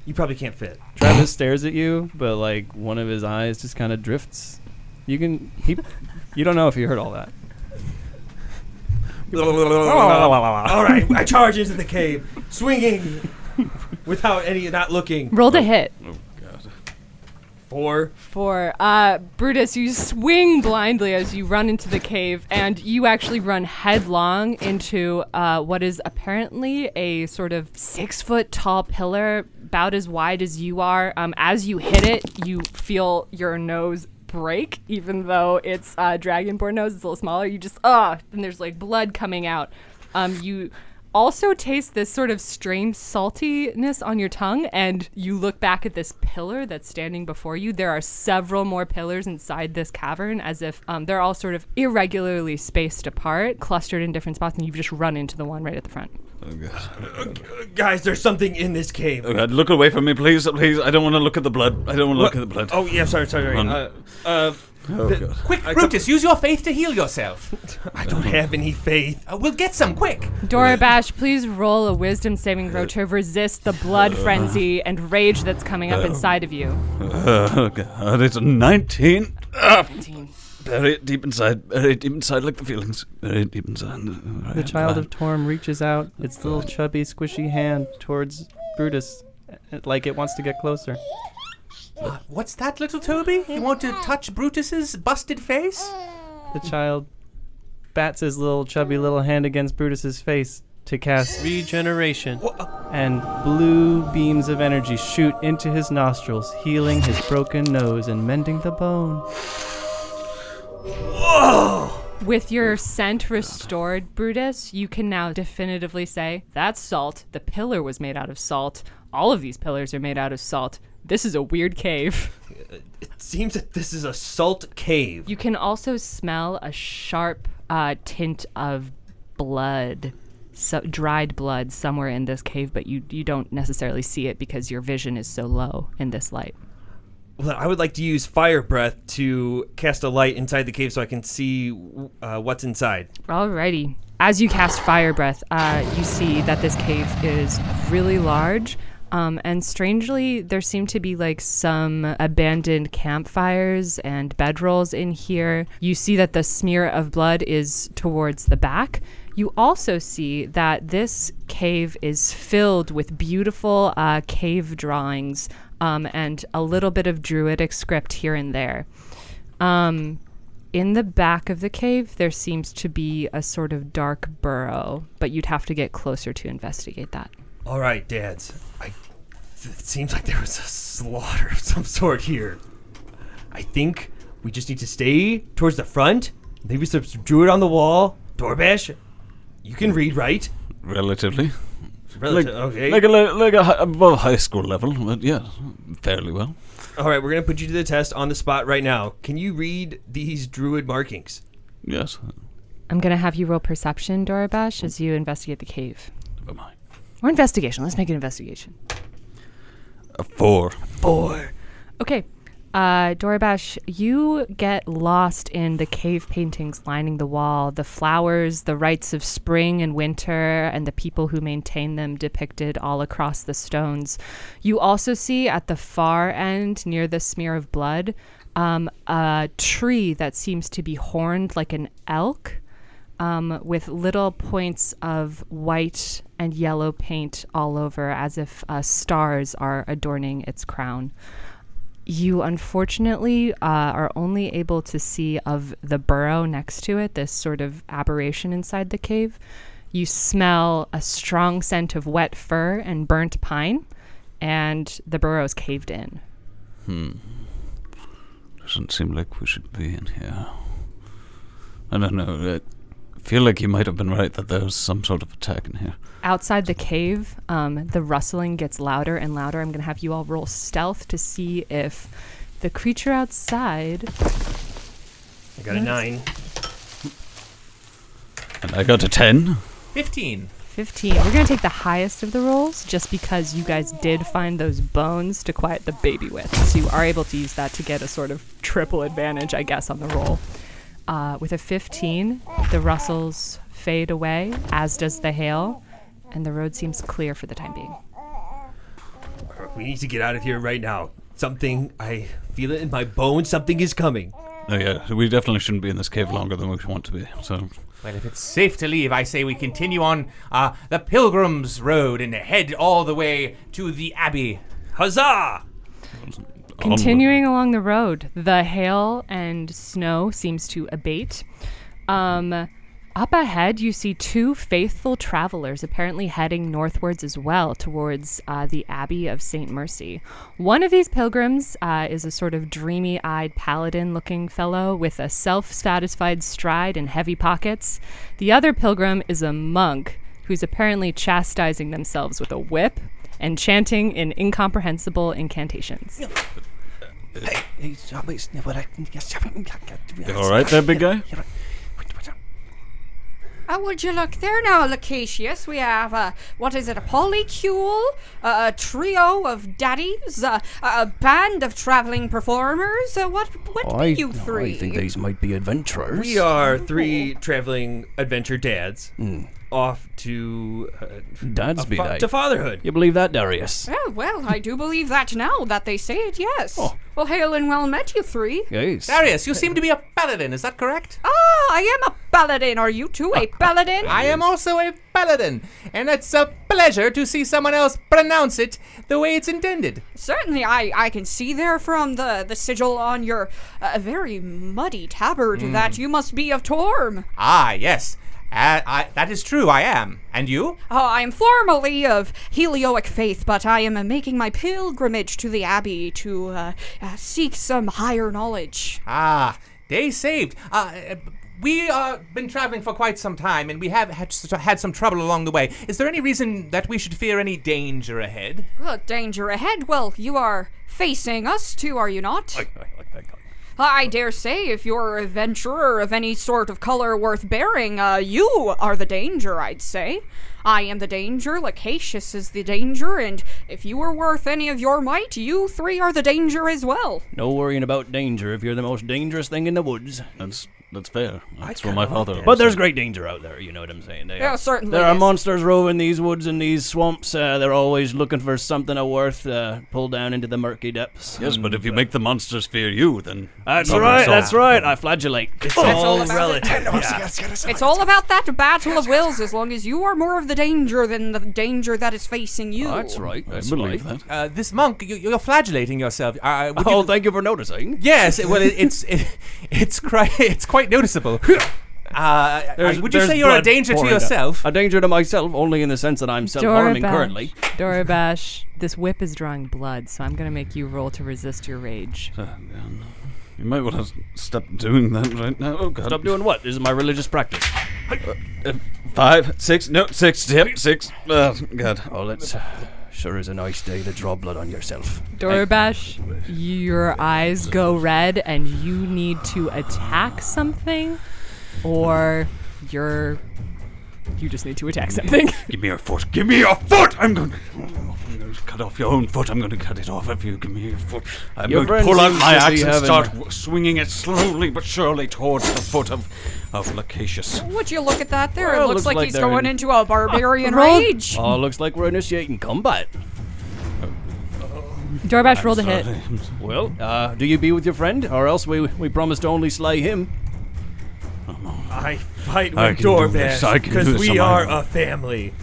You probably can't fit. Travis stares at you, but like one of his eyes just kind of drifts. You can he, you don't know if you heard all that. All right, I charge into the cave, swinging without any, not looking. Roll to hit. Four. Four. uh, Brutus, you swing blindly as you run into the cave, and you actually run headlong into uh, what is apparently a sort of six foot tall pillar, about as wide as you are. Um, as you hit it, you feel your nose break, even though it's uh, Dragonborn nose. It's a little smaller. You just ah, and there's like blood coming out. Um, you also taste this sort of strange saltiness on your tongue and you look back at this pillar that's standing before you there are several more pillars inside this cavern as if um, they're all sort of irregularly spaced apart clustered in different spots and you've just run into the one right at the front Oh god. Guys, there's something in this cave. Oh god, look away from me, please, please. I don't want to look at the blood. I don't want to look at the blood. Oh yeah, sorry, sorry. sorry. Uh, uh, Oh, the- god. Quick, Brutus, use your faith to heal yourself. I don't have any faith. Uh, we'll get some quick. Dorabash, please roll a wisdom saving throw to resist the blood frenzy and rage that's coming up inside of you. Oh god, it's a 19. Ah, bury it deep inside. Bury it deep inside like the feelings. Bury it deep inside. The child of Torm reaches out its little chubby, squishy hand towards Brutus, uh, like it wants to get closer. Uh, what's that, little Toby? You want to touch Brutus's busted face? The child bats his little chubby little hand against Brutus's face to cast regeneration, and blue beams of energy shoot into his nostrils, healing his broken nose and mending the bone. Whoa! With your scent restored, Brutus, you can now definitively say that's salt. The pillar was made out of salt. All of these pillars are made out of salt. This is a weird cave. It seems that this is a salt cave. You can also smell a sharp uh, tint of blood, so, dried blood somewhere in this cave, but you, you don't necessarily see it because your vision is so low in this light. Well, I would like to use fire breath to cast a light inside the cave so I can see uh, what's inside. Alrighty. As you cast fire breath, uh, you see that this cave is really large. Um, and strangely, there seem to be like some abandoned campfires and bedrolls in here. You see that the smear of blood is towards the back. You also see that this cave is filled with beautiful uh, cave drawings um, and a little bit of druidic script here and there. Um, in the back of the cave, there seems to be a sort of dark burrow, but you'd have to get closer to investigate that. All right, dads. I, it seems like there was a slaughter of some sort here. I think we just need to stay towards the front. Maybe some druid on the wall. Dorbash, you can read, right? Relatively. Relative, like, okay. Like a like a hi- above high school level, but yeah, fairly well. All right, we're gonna put you to the test on the spot right now. Can you read these druid markings? Yes. I'm going to have you roll perception, Dorabash, as you investigate the cave. Never mind. Or investigation. Let's make an investigation. A four. Four. Okay. Uh, Dorabash, you get lost in the cave paintings lining the wall, the flowers, the rites of spring and winter, and the people who maintain them depicted all across the stones. You also see at the far end, near the smear of blood, um, a tree that seems to be horned like an elk um, with little points of white and yellow paint all over, as if uh, stars are adorning its crown. You unfortunately uh, are only able to see of the burrow next to it, this sort of aberration inside the cave. You smell a strong scent of wet fur and burnt pine, and the burrow is caved in. Hmm. Doesn't seem like we should be in here. I don't know. I feel like you might have been right that there was some sort of attack in here. outside the cave, um, the rustling gets louder and louder. I'm going to have you all roll stealth to see if the creature outside. I got a nine. And I got a ten. 15. 15. We're going to take the highest of the rolls just because you guys did find those bones to quiet the baby with. So you are able to use that to get a sort of triple advantage, I guess, on the roll. Uh, with a 15, the rustles fade away, as does the hail, and the road seems clear for the time being. We need to get out of here right now. Something I feel it in my bones. Something is coming. Oh yeah, we definitely shouldn't be in this cave longer than we want to be. So Well, if it's safe to leave, I say we continue on uh, the Pilgrim's Road and head all the way to the Abbey. Huzzah! Continuing along the road, the hail and snow seems to abate. Um, up ahead, you see two faithful travelers apparently heading northwards as well towards uh, the Abbey of St. Mercy. One of these pilgrims uh, is a sort of dreamy eyed paladin looking fellow with a self satisfied stride and heavy pockets. The other pilgrim is a monk who's apparently chastising themselves with a whip and chanting in incomprehensible incantations. You all right there, big guy? Oh, would you look there now, Lucasius? We have, uh, what is it, a polycule, uh, a trio of daddies, uh, a band of traveling performers. Uh, what, what be you three? I think these might be adventurers. We are three traveling adventure dads off to uh, Dads a be fa- to fatherhood. You believe that, Darius? Oh, well, I do believe that now that they say it, yes. Oh. Well, hail and well met, you three. Yes. Darius, you seem to be a paladin, is that correct? Ah, I am a paladin. Are you too a paladin? I am also a paladin, and it's a pleasure to see someone else pronounce it the way it's intended. Certainly, I, I can see there from the, the sigil on your uh, very muddy tabard that you must be of Torm. Ah, yes. Uh, I, that is true, I am. And you? Oh, I am formerly of Helioic faith, but I am making my pilgrimage to the Abbey to uh, uh, seek some higher knowledge. Ah, day saved. Uh, uh, we uh been traveling for quite some time, and we have had, had some trouble along the way. Is there any reason that we should fear any danger ahead? Well, danger ahead. Well, you are facing us too, are you not? I dare say, if you're a adventurer of any sort of color worth bearing, uh, you are the danger, I'd say. I am the danger, Lacacius is the danger, and if you are worth any of your might, you three are the danger as well. No worrying about danger if you're the most dangerous thing in the woods. That's that's fair. That's what my father. Lives. But there's great danger out there. You know what I'm saying? They Yeah, are- certainly. There are is. monsters roving these woods and these swamps. Uh, they're always looking for something of worth. Uh, pull down into the murky depths. Yes, but if you uh, make the monsters fear you, then That's problem right. solved. That's right. I flagellate. It's all all about relative. it. It's all about that battle of wills. As long as you are more of the danger than the danger that is facing you. That's right. I That's believe right. that. Uh, this monk, you, you're flagellating yourself. Uh, would Oh, you, thank you for noticing. yes. Well, it, it's it, it's quite it's quite noticeable. Uh, There's- would you say you're a danger to pouring out. yourself? A danger to myself, only in the sense that I'm self-harming currently. Dorabash, this whip is drawing blood, so I'm gonna make you roll to resist your rage. Uh, um, you might want to stop doing that right now. Oh God! Stop doing what? This is my religious practice. Uh, five, six, no, six, yep, six. Oh God! Oh, it's sure is a nice day to draw blood on yourself. Dorabash, your eyes go red and you need to attack something, or you're. You just need to attack something. Give me your foot. Give me your foot. I'm going. to I'm going to cut off your own foot. I'm going to cut it off if you give me your foot. I'm Your going to friend pull out seems my to be axe and having- start w- swinging it slowly but surely towards the foot of of Lacacius. Would you look at that there? Well, it it looks, looks like, like he's going in- into a barbarian Roll- rage. Oh, looks like we're initiating combat. Dorabash rolled a hit. Well, uh, do you be with your friend, or else we we promise to only slay him. I fight with can do this, I Dorbash because do we on are a family.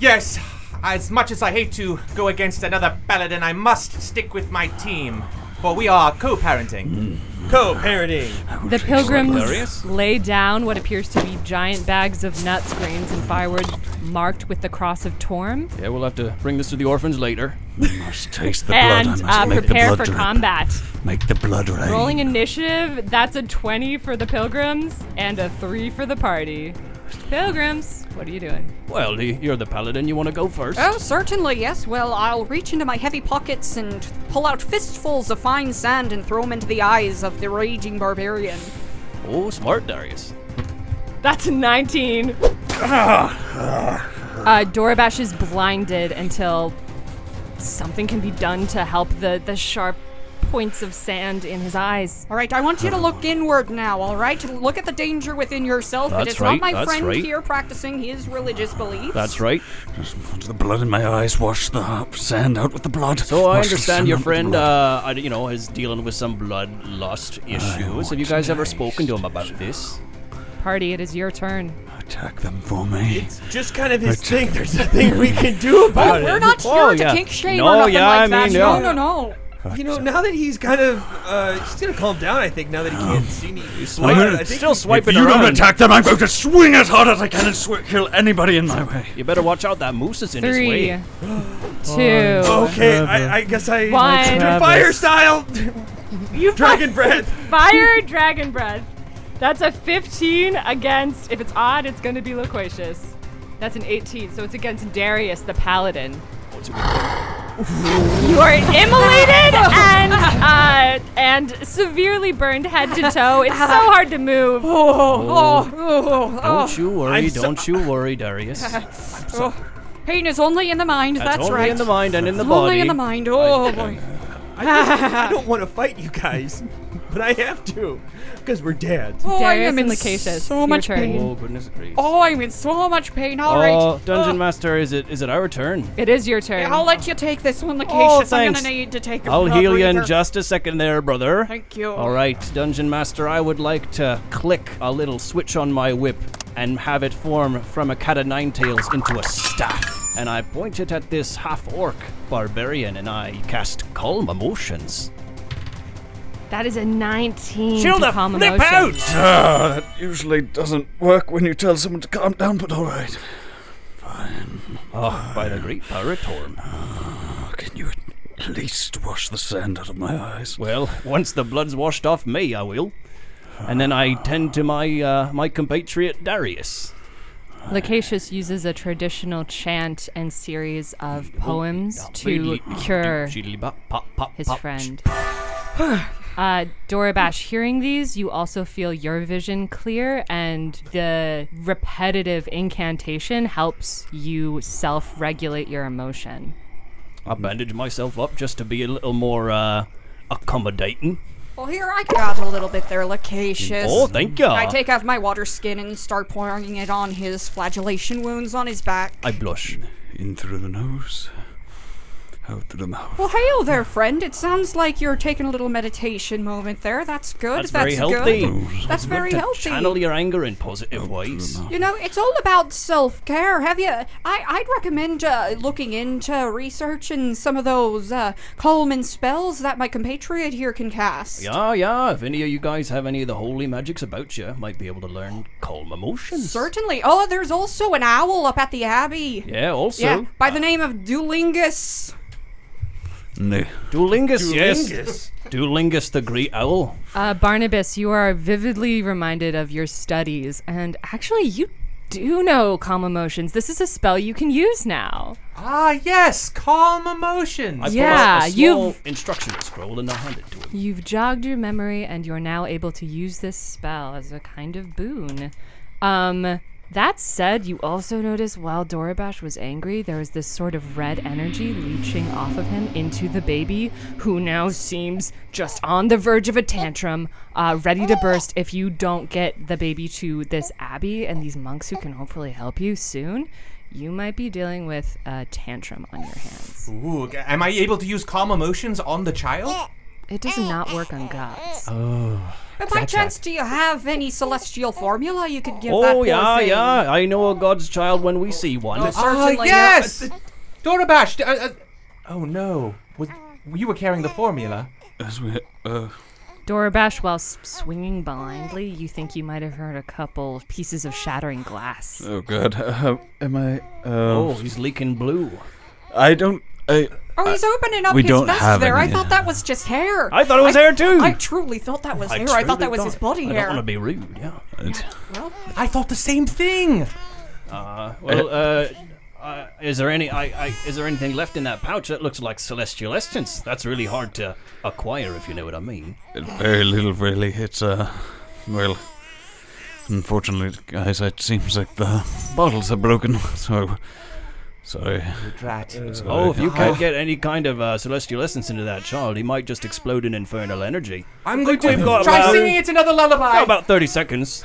Yes. As much as I hate to go against another paladin, I must stick with my team, for we are co-parenting. Co-parenting. The pilgrims lay down what appears to be giant bags of nuts, grains, and firewood marked with the cross of Torm, Yeah, we'll have to bring this to the orphans later. must taste the blood. I and must uh, make the prepare blood for drip. combat. Make the blood rain. Rolling initiative, that's a 20 for the pilgrims and a 3 for the party. Pilgrims, what are you doing? Well, you're the paladin. You want to go first? Oh, certainly, yes. Well, I'll reach into my heavy pockets and pull out fistfuls of fine sand and throw them into the eyes of the raging barbarian. Oh, smart, Darius. That's a 19. uh, Dorabash is blinded until something can be done to help the, the sharp points of sand in his eyes. All right, I want you to look inward now, all right? Look at the danger within yourself. it That's is right, not my that's friend right. here practicing his religious beliefs. That's right. Just put the blood in my eyes. Wash the sand out with the blood. So I Wash the understand sand your out with the friend, blood. uh, I- you know, is dealing with some bloodlust issues. want Have you guys ever to spoken to him about this? Party, it is your turn. Attack them for me. It's just kind of his thing. There's nothing we can do about it. We're not here Oh, to yeah. kink shame No, or nothing yeah, like I that. mean, no, yeah. no, no. You know, now that he's kind of, uh, he's gonna calm down. I think now that he can't see me. swiping- I think still he- swiping if you around. don't attack them, I'm going to swing as hard as I can and sw- kill anybody in my way. You better watch out. That moose is in his Three, way. two, Okay, I, I guess I. One. Do fire style. you Dragon breath. Fire Dragon Breath. That's a 15 against, if it's odd, it's going to be loquacious. That's an 18, so it's against Darius the Paladin. You are immolated and uh, and severely burned head to toe. It's so hard to move. Oh, oh, oh, Don't you worry. I'm so- don't you worry, Darius. oh. Pain is only in the mind, That's, that's, only right. in the mind and in the It's body. Only in the mind. Oh, boy. I don't want to fight you guys, but I have to, because we're dads. Oh, I Darius am and in Lacacius, so your much turn. pain. Oh goodness gracious. Oh, I'm in so much pain. All right. Oh, Dungeon Master, is it is it our turn? It is your turn. I'll let you take this one, Lacacius. Oh, I'm thanks. gonna need to take a I'll a heal you in just a second there, brother. Thank you. All right, Dungeon Master, I would like to click a little switch on my whip and have it form from a cat of nine tails into a staff. And I point it at this half orc barbarian and I cast Calm Emotions. That is a 19 Chill to the calm flip emotion. out! Ah, that usually doesn't work when you tell someone to calm down, but all right. Fine. Oh, by the great power of Torm. Oh, can you at least wash the sand out of my eyes? Well, once the blood's washed off me, I will. And then I tend to my uh, my compatriot Darius. Lacacius uses a traditional chant and series of poems to cure his friend. Uh, Dorabash, hearing these, you also feel your vision clear, and the repetitive incantation helps you self regulate your emotion. I bandage myself up just to be a little more uh, accommodating. Well, here I got a little bit there, Lacacious. Oh, thank you. I take out my water skin and start pouring it on his flagellation wounds on his back. I blush. In through the nose, out through the mouth. Well, hail there, friend. It sounds like you're taking a little meditation moment there. That's good. That's very healthy. Good. That's very to healthy. Channel your anger in positive ways. You know, it's all about self care. Have you? I, I'd recommend uh, looking into researching some of those uh, Coleman spells that my compatriot here can cast. Yeah, yeah. If any of you guys have any of the holy magics about you, might be able to learn calm emotions. Certainly. Oh, there's also an owl up at the Abbey. Yeah, also. Yeah, by the name of Dulingus. Nay. Duolingus, yes. Duolingus the great owl. Uh, Barnabas, you are vividly reminded of your studies, and actually, you do know calm emotions. This is a spell you can use now. Ah, yes, calm emotions. I pull Yeah, out a small you've- instruction scroll and I hand it to him. You've jogged your memory, and you're now able to use this spell as a kind of boon. Um, that said, you also notice while Doribash was angry, there was this sort of red energy leaching off of him into the baby, who now seems just on the verge of a tantrum, uh, ready to burst if you don't get the baby to this abbey and these monks who can hopefully help you soon. You might be dealing with a tantrum on your hands. Ooh, am I able to use calm emotions on the child? It does not work on gods. And by chance, do you have any celestial formula you could give that Oh, poor yeah, thing? yeah. I know a God's child when we see one. Oh, certainly. Ah, yes! Dorabash! d- Uh, uh, oh no. Was, you were carrying the formula. As we, uh, Dorabash, while s- swinging blindly, you think you might have heard a couple pieces of shattering glass. oh god, uh, am I, Oh, uh, he's leaking blue. I don't, I, Oh, he's opening up we his don't vest have there. I thought that was just hair. I thought it was hair too. I truly thought that was hair. I thought that was his thought- body I hair. don't want to be rude, yeah. it's, I thought the same thing. Well, uh, uh, is there any? I, I, is there anything left in that pouch that looks like celestial essence? That's really hard to acquire, if you know what I mean. very little really. It's, uh, well, unfortunately, guys, it seems like the bottles are broken, so, sorry. Drat. Oh, if you can't get any kind of uh, celestial essence into that child, he might just explode in infernal energy. I'm going to We've got try about- singing it another lullaby. Oh, about thirty seconds.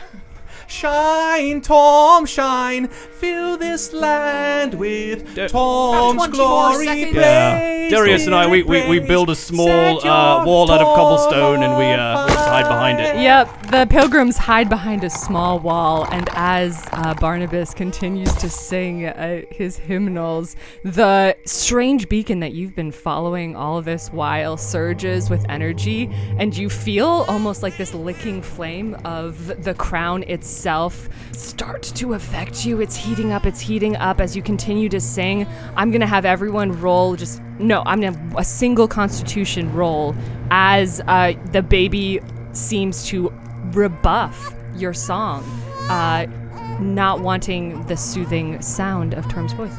Shine, Torm, shine, fill this land with Da- Torm's 20 more glory. seconds. blaze Darius and I, we, we, we build a small uh, wall out of cobblestone and we uh, we hide behind it. Yep, the pilgrims hide behind a small wall, and as uh, Barnabas continues to sing uh, his hymnals, the strange beacon that you've been following all this while surges with energy, and you feel almost like this licking flame of the crown itself start to affect you. It's heating up, it's heating up as you continue to sing. I'm gonna have everyone roll just no, I'm gonna have a single constitution roll as uh, the baby seems to rebuff your song, uh, not wanting the soothing sound of Torm's voice.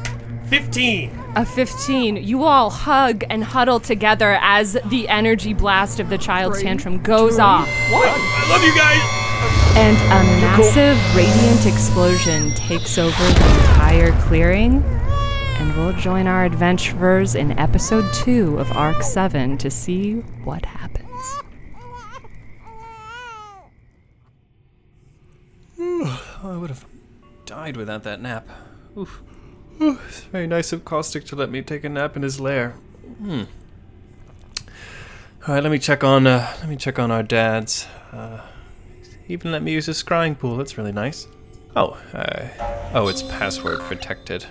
15. A 15, you all hug and huddle together as the energy blast of the child's tantrum goes off. What? I love you guys. And a massive radiant explosion takes over the entire clearing. And we'll join our adventurers in episode 2 of Arc 7 to see what happens. I would have died without that nap. Oof. Ooh, it's very nice of Caustic to let me take a nap in his lair. Hmm. All right, let me check on. Uh, let me check on our dads. Uh, he even let me use his scrying pool. That's really nice. Oh, uh, oh, it's password protected.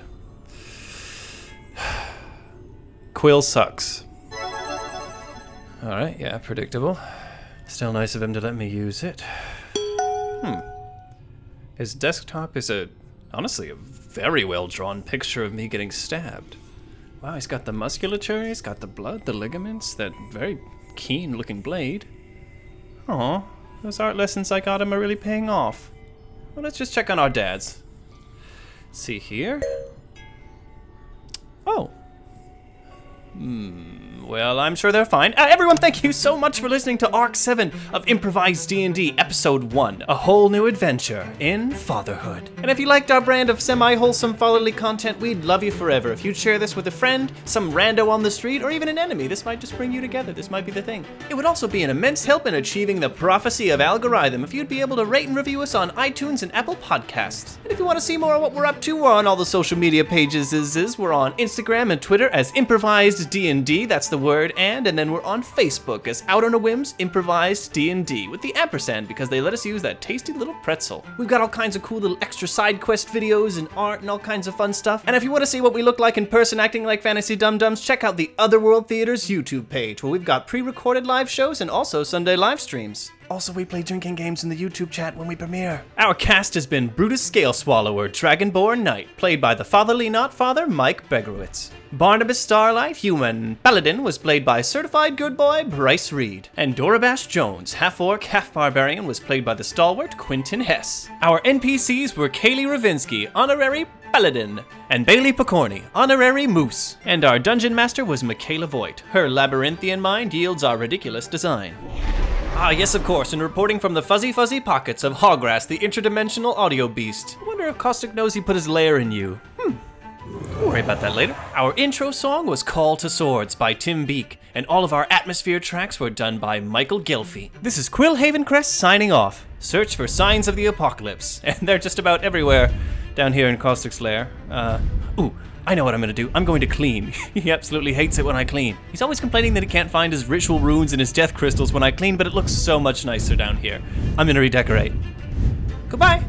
Quill sucks. All right, yeah, predictable. Still nice of him to let me use it. Hmm. His desktop is a, honestly, a very well drawn picture of me getting stabbed. Wow, he's got the musculature, he's got the blood, the ligaments, that very keen looking blade. Aw, those art lessons I got him are really paying off. Well, let's just check on our dads. See here. Oh. Hmm, well, I'm sure they're fine. Uh, everyone, thank you so much for listening to Arc 7 of Improvised D&D, Episode 1, A Whole New Adventure in Fatherhood. And if you liked our brand of semi-wholesome fatherly content, we'd love you forever. If you'd share this with a friend, some rando on the street, or even an enemy, this might just bring you together. This might be the thing. It would also be an immense help in achieving the prophecy of algorithm if you'd be able to rate and review us on iTunes and Apple Podcasts. And if you want to see more of what we're up to, we're on all the social media pages. We're on Instagram and Twitter as Improvised D&D. That's the word and, and then we're on Facebook as Out on a Whims Improvised D&D with the ampersand because they let us use that tasty little pretzel. We've got all kinds of cool little extra side quest videos and art and all kinds of fun stuff. And if you want to see what we look like in person acting like fantasy dum dums, check out the Otherworld Theater's YouTube page where we've got pre-recorded live shows and also Sunday live streams. Also, we play drinking games in the YouTube chat when we premiere. Our cast has been Brutus Scale Swallower, Dragonborn Knight, played by the fatherly not father Mike Begrowitz. Barnabas Starlight, human paladin, was played by certified good boy Bryce Reed. And Dorabash Jones, half orc, half barbarian, was played by the stalwart Quentin Hess. Our NPCs were Kaylee Ravinsky, honorary Paladin, and Bailey Picorni, honorary Moose. And our dungeon master was Michaela Voigt. Her labyrinthian mind yields our ridiculous design. Ah, yes, of course, and reporting from the fuzzy fuzzy pockets of Hoggrass, the interdimensional audio beast. I wonder if Caustic knows he put his lair in you. Hmm. Worry about that later. Our intro song was Call to Swords by Tim Beek, and all of our atmosphere tracks were done by Michael Ghelfi. This is Quill Havencrest signing off. Search for signs of the apocalypse, and they're just about everywhere down here in Caustic's lair. Uh, ooh, I know what I'm gonna do. I'm going to clean. he absolutely hates it when I clean. He's always complaining that he can't find his ritual runes and his death crystals when I clean, but it looks so much nicer down here. I'm gonna redecorate. Goodbye.